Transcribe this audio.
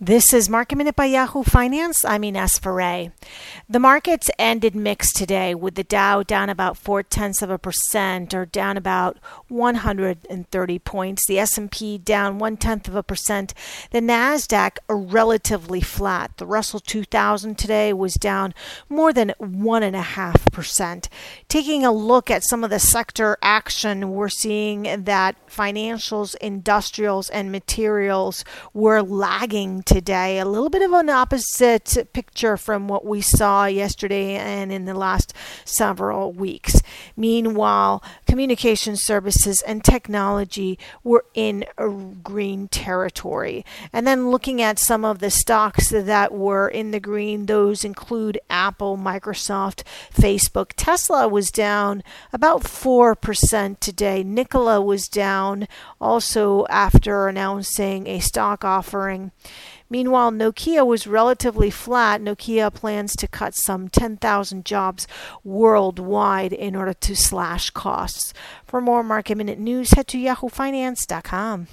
This is Market Minute by Yahoo Finance. I'm Ines Ferre. The markets ended mixed today with the Dow down about four tenths of a percent or down about 130 points. The S&P down one tenth of a percent. The Nasdaq relatively flat. The Russell 2000 today was down more than one and a half percent. Taking a look at some of the sector action, we're seeing that financials, industrials, and materials were lagging today. A little bit of an opposite picture from what we saw yesterday and in the last several weeks. Meanwhile, communication services and technology were in green territory. And then looking at some of the stocks that were in the green, those include Apple, Microsoft, Facebook. Tesla was down about 4% today. Nikola was down also after announcing a stock offering. Meanwhile, Nokia was relatively flat. Nokia plans to cut some 10,000 jobs worldwide in order to slash costs. For more market minute news, head to yahoofinance.com.